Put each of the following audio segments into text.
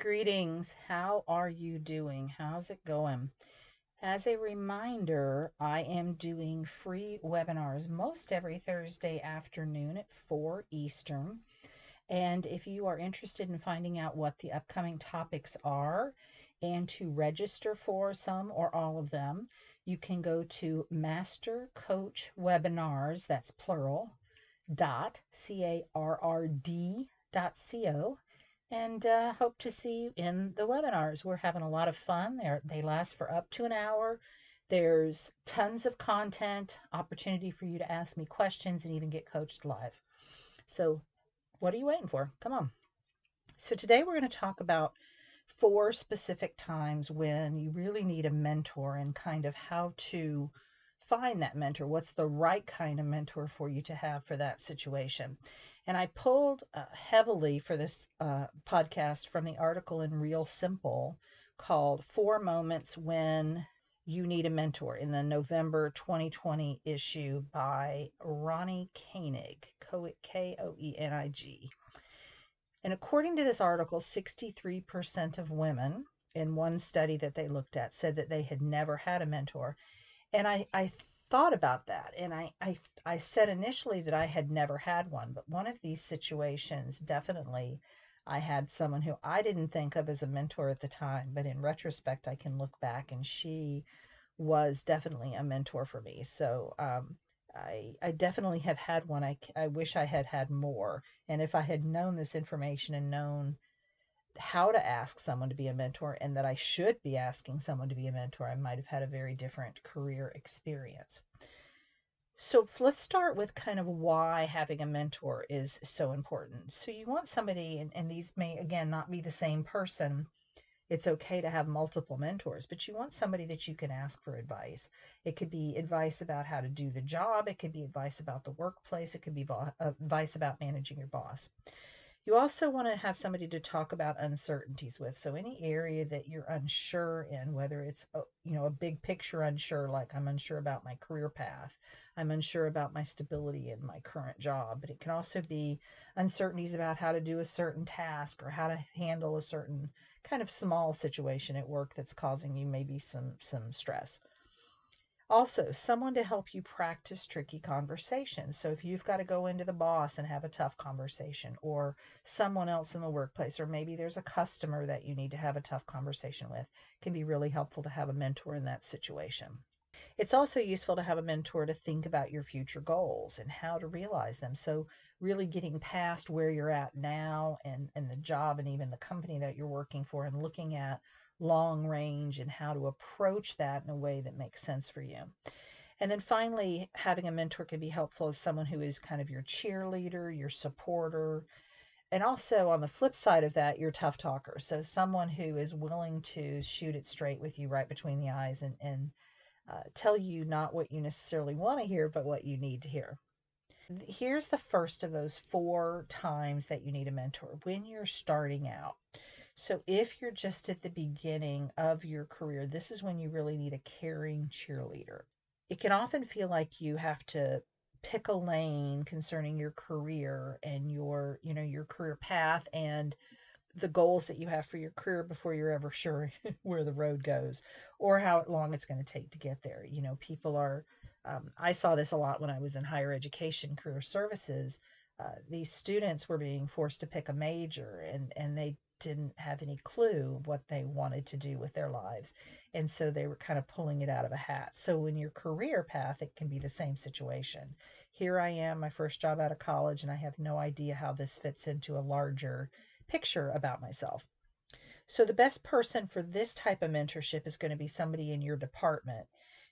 Greetings. How are you doing? How's it going? As a reminder, I am doing free webinars most every Thursday afternoon at 4 Eastern. And if you are interested in finding out what the upcoming topics are and to register for some or all of them, you can go to Master Coach Webinars, that's plural, dot C A R R D dot C O and uh, hope to see you in the webinars. We're having a lot of fun. They're, they last for up to an hour. There's tons of content, opportunity for you to ask me questions and even get coached live. So, what are you waiting for? Come on. So, today we're going to talk about four specific times when you really need a mentor and kind of how to find that mentor. What's the right kind of mentor for you to have for that situation? And I pulled uh, heavily for this uh, podcast from the article in Real Simple called Four Moments When You Need a Mentor in the November 2020 issue by Ronnie Koenig, K O E N I G. And according to this article, 63% of women in one study that they looked at said that they had never had a mentor. And I, I thought about that and I, I i said initially that i had never had one but one of these situations definitely i had someone who i didn't think of as a mentor at the time but in retrospect i can look back and she was definitely a mentor for me so um, I, I definitely have had one. I, I wish I had had more. And if I had known this information and known how to ask someone to be a mentor and that I should be asking someone to be a mentor, I might have had a very different career experience. So let's start with kind of why having a mentor is so important. So you want somebody, and, and these may again not be the same person. It's okay to have multiple mentors, but you want somebody that you can ask for advice. It could be advice about how to do the job, it could be advice about the workplace, it could be uh, advice about managing your boss. You also want to have somebody to talk about uncertainties with. So any area that you're unsure in, whether it's a, you know a big picture unsure, like I'm unsure about my career path, I'm unsure about my stability in my current job, but it can also be uncertainties about how to do a certain task or how to handle a certain kind of small situation at work that's causing you maybe some some stress. Also, someone to help you practice tricky conversations. So, if you've got to go into the boss and have a tough conversation, or someone else in the workplace, or maybe there's a customer that you need to have a tough conversation with, can be really helpful to have a mentor in that situation. It's also useful to have a mentor to think about your future goals and how to realize them. So, really getting past where you're at now and, and the job and even the company that you're working for, and looking at long range and how to approach that in a way that makes sense for you. And then finally, having a mentor can be helpful as someone who is kind of your cheerleader, your supporter, and also on the flip side of that, your tough talker. So someone who is willing to shoot it straight with you right between the eyes and, and uh, tell you not what you necessarily want to hear, but what you need to hear. Here's the first of those four times that you need a mentor when you're starting out. So, if you're just at the beginning of your career, this is when you really need a caring cheerleader. It can often feel like you have to pick a lane concerning your career and your, you know, your career path and the goals that you have for your career before you're ever sure where the road goes or how long it's going to take to get there. You know, people are, um, I saw this a lot when I was in higher education career services. Uh, these students were being forced to pick a major and, and they didn't have any clue what they wanted to do with their lives. And so they were kind of pulling it out of a hat. So in your career path, it can be the same situation. Here I am, my first job out of college, and I have no idea how this fits into a larger picture about myself. So the best person for this type of mentorship is going to be somebody in your department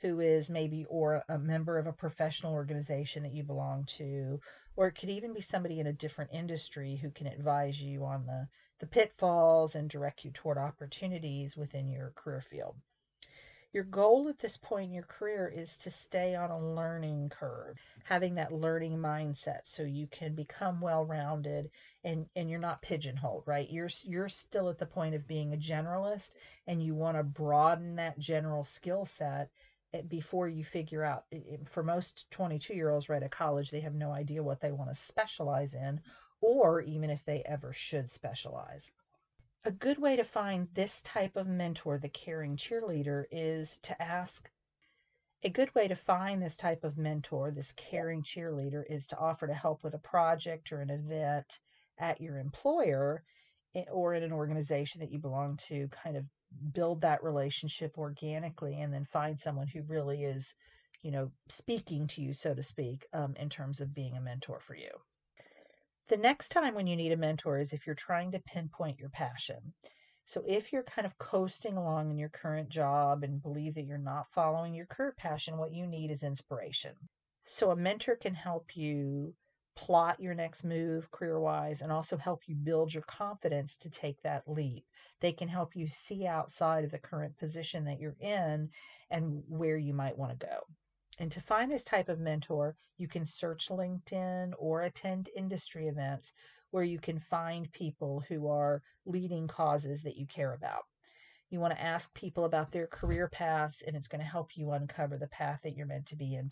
who is maybe or a member of a professional organization that you belong to or it could even be somebody in a different industry who can advise you on the the pitfalls and direct you toward opportunities within your career field your goal at this point in your career is to stay on a learning curve having that learning mindset so you can become well-rounded and and you're not pigeonholed right? You're you're still at the point of being a generalist and you want to broaden that general skill set Eh, before you figure out eh, eh, for most 22 year olds right at college they have no idea what they want to specialize in or even if they ever should specialize a good way to find this type of mentor the caring cheerleader is to ask a good way to find this type of mentor this caring cheerleader is to offer to help with a project or an event at your employer or in an organization that you belong to kind of build that relationship organically and then find someone who really is you know speaking to you so to speak um, in terms of being a mentor for you the next time when you need a mentor is if you're trying to pinpoint your passion so if you're kind of coasting along in your current job and believe that you're not following your current passion what you need is inspiration so a mentor can help you plot your next move career wise and also help you build your confidence to take that leap. They can help you see outside of the current position that you're in and where you might want to go. And to find this type of mentor, you can search LinkedIn or attend industry events where you can find people who are leading causes that you care about. You want to ask people about their career paths, and it's going to help you uncover the path that you're meant to be in.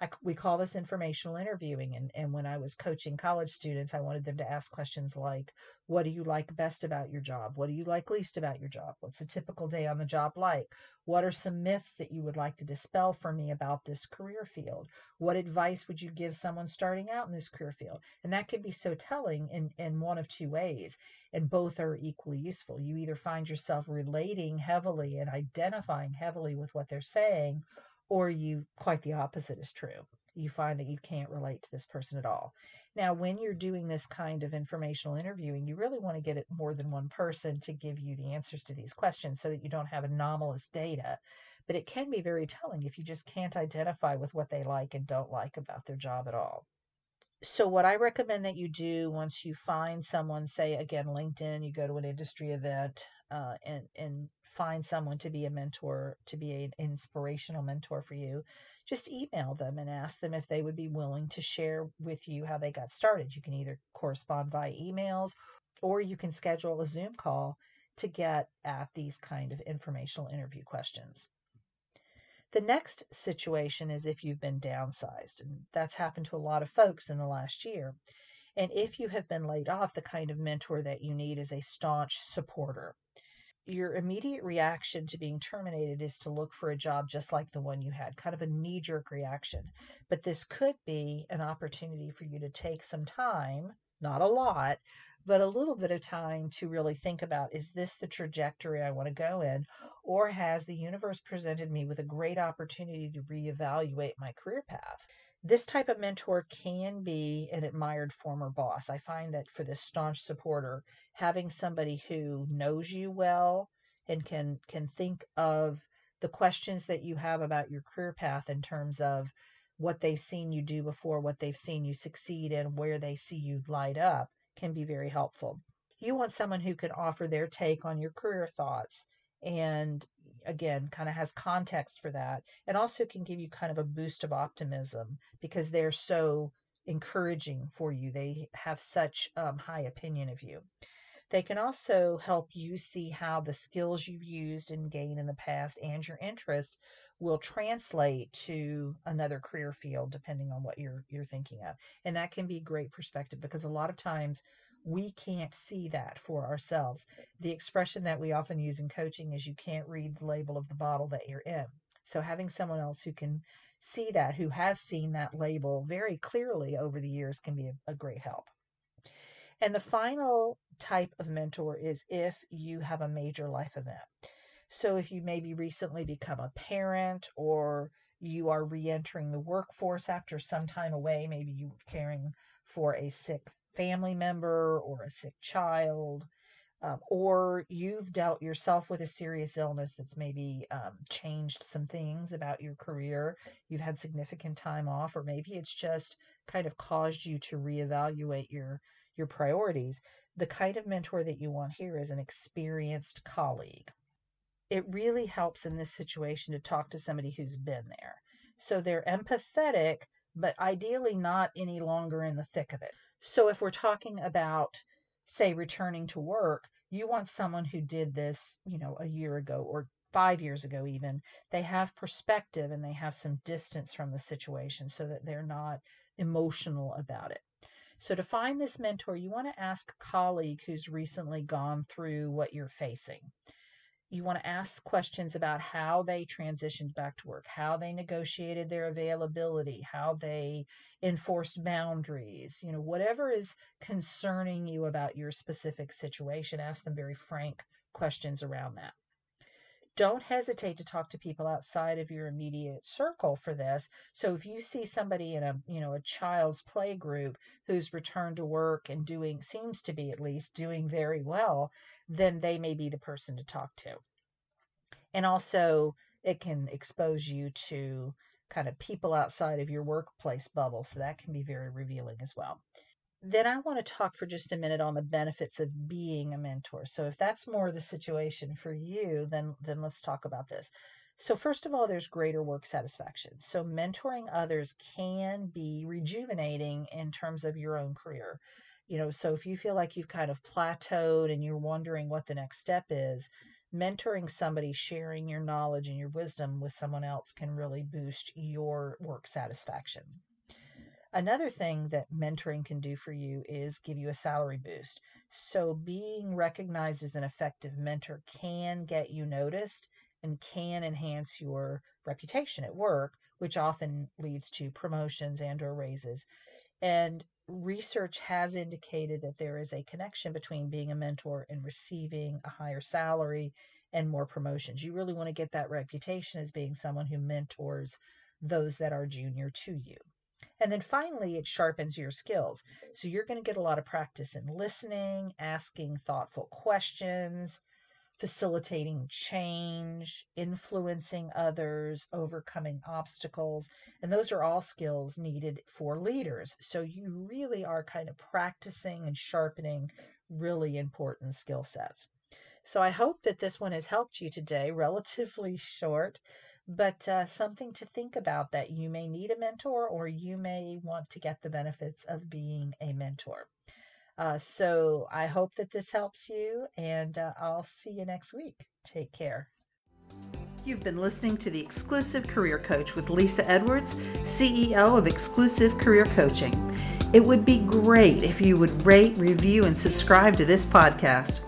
I, we call this informational interviewing. And, and when I was coaching college students, I wanted them to ask questions like, what do you like best about your job? What do you like least about your job? What's a typical day on the job like? What are some myths that you would like to dispel for me about this career field? What advice would you give someone starting out in this career field? And that can be so telling in, in one of two ways, and both are equally useful. You either find yourself relating heavily and identifying heavily with what they're saying, or you quite the opposite is true. You find that you can't relate to this person at all. Now when you're doing this kind of informational interviewing you really want to get it more than one person to give you the answers to these questions so that you don't have anomalous data. But it can be very telling if you just can't identify with what they like and don't like about their job at all. So what i recommend that you do once you find someone say again linkedin you go to an industry event uh, and and find someone to be a mentor, to be an inspirational mentor for you, just email them and ask them if they would be willing to share with you how they got started. You can either correspond via emails or you can schedule a Zoom call to get at these kind of informational interview questions. The next situation is if you've been downsized, and that's happened to a lot of folks in the last year. And if you have been laid off, the kind of mentor that you need is a staunch supporter your immediate reaction to being terminated is to look for a job just like the one you had, kind of a knee jerk reaction. But this could be an opportunity for you to take some time, not a lot, but a little bit of time to really think about is this the trajectory I want to go in? Or has the universe presented me with a great opportunity to reevaluate my career path? This type of mentor can be an admired former boss. I find that for this staunch supporter, having somebody who knows you well and can can think of the questions that you have about your career path in terms of what they've seen you do before, what they've seen you succeed and where they see you light up can be very helpful. You want someone who can offer their take on your career thoughts and again kind of has context for that and also can give you kind of a boost of optimism because they're so encouraging for you they have such um, high opinion of you they can also help you see how the skills you've used and gained in the past and your interest will translate to another career field depending on what you're you're thinking of. And that can be great perspective because a lot of times we can't see that for ourselves. The expression that we often use in coaching is you can't read the label of the bottle that you're in. So having someone else who can see that, who has seen that label very clearly over the years, can be a, a great help. And the final type of mentor is if you have a major life event. So if you maybe recently become a parent or you are re-entering the workforce after some time away, maybe you were caring for a sick family member or a sick child, um, or you've dealt yourself with a serious illness that's maybe um, changed some things about your career. You've had significant time off, or maybe it's just kind of caused you to reevaluate your your priorities. The kind of mentor that you want here is an experienced colleague. It really helps in this situation to talk to somebody who's been there. So they're empathetic, but ideally not any longer in the thick of it. So if we're talking about say returning to work, you want someone who did this, you know, a year ago or five years ago, even. They have perspective and they have some distance from the situation so that they're not emotional about it. So, to find this mentor, you want to ask a colleague who's recently gone through what you're facing you want to ask questions about how they transitioned back to work, how they negotiated their availability, how they enforced boundaries, you know, whatever is concerning you about your specific situation, ask them very frank questions around that don't hesitate to talk to people outside of your immediate circle for this. So if you see somebody in a you know a child's play group who's returned to work and doing seems to be at least doing very well then they may be the person to talk to. And also it can expose you to kind of people outside of your workplace bubble so that can be very revealing as well then I want to talk for just a minute on the benefits of being a mentor. So if that's more the situation for you, then then let's talk about this. So first of all, there's greater work satisfaction. So mentoring others can be rejuvenating in terms of your own career. You know, so if you feel like you've kind of plateaued and you're wondering what the next step is, mentoring somebody, sharing your knowledge and your wisdom with someone else can really boost your work satisfaction. Another thing that mentoring can do for you is give you a salary boost. So, being recognized as an effective mentor can get you noticed and can enhance your reputation at work, which often leads to promotions and or raises. And research has indicated that there is a connection between being a mentor and receiving a higher salary and more promotions. You really want to get that reputation as being someone who mentors those that are junior to you. And then finally, it sharpens your skills. So you're going to get a lot of practice in listening, asking thoughtful questions, facilitating change, influencing others, overcoming obstacles. And those are all skills needed for leaders. So you really are kind of practicing and sharpening really important skill sets. So I hope that this one has helped you today, relatively short but uh, something to think about that you may need a mentor or you may want to get the benefits of being a mentor. Uh, so I hope that this helps you, and uh, I'll see you next week. Take care. You've been listening to the Exclusive Career Coach with Lisa Edwards, CEO of Exclusive Career Coaching. It would be great if you would rate, review, and subscribe to this podcast.